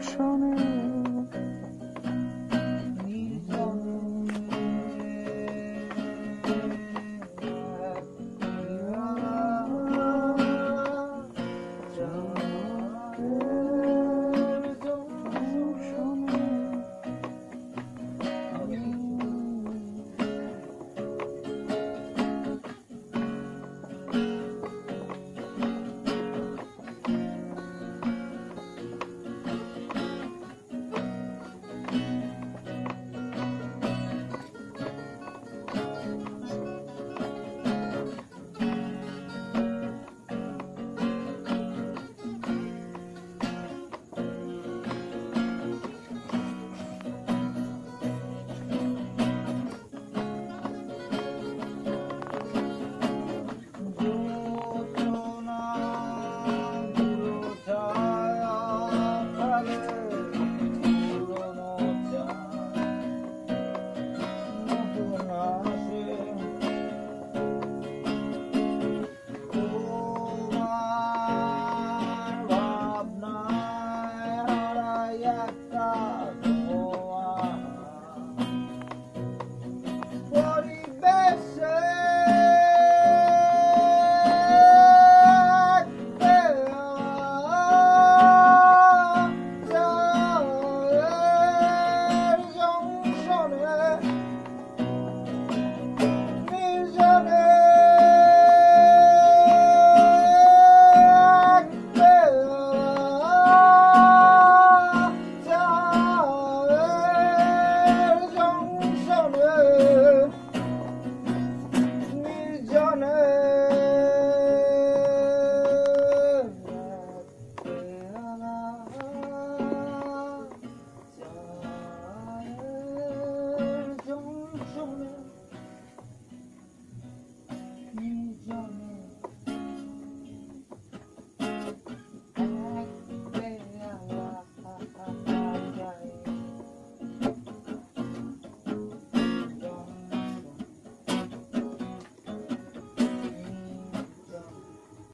shone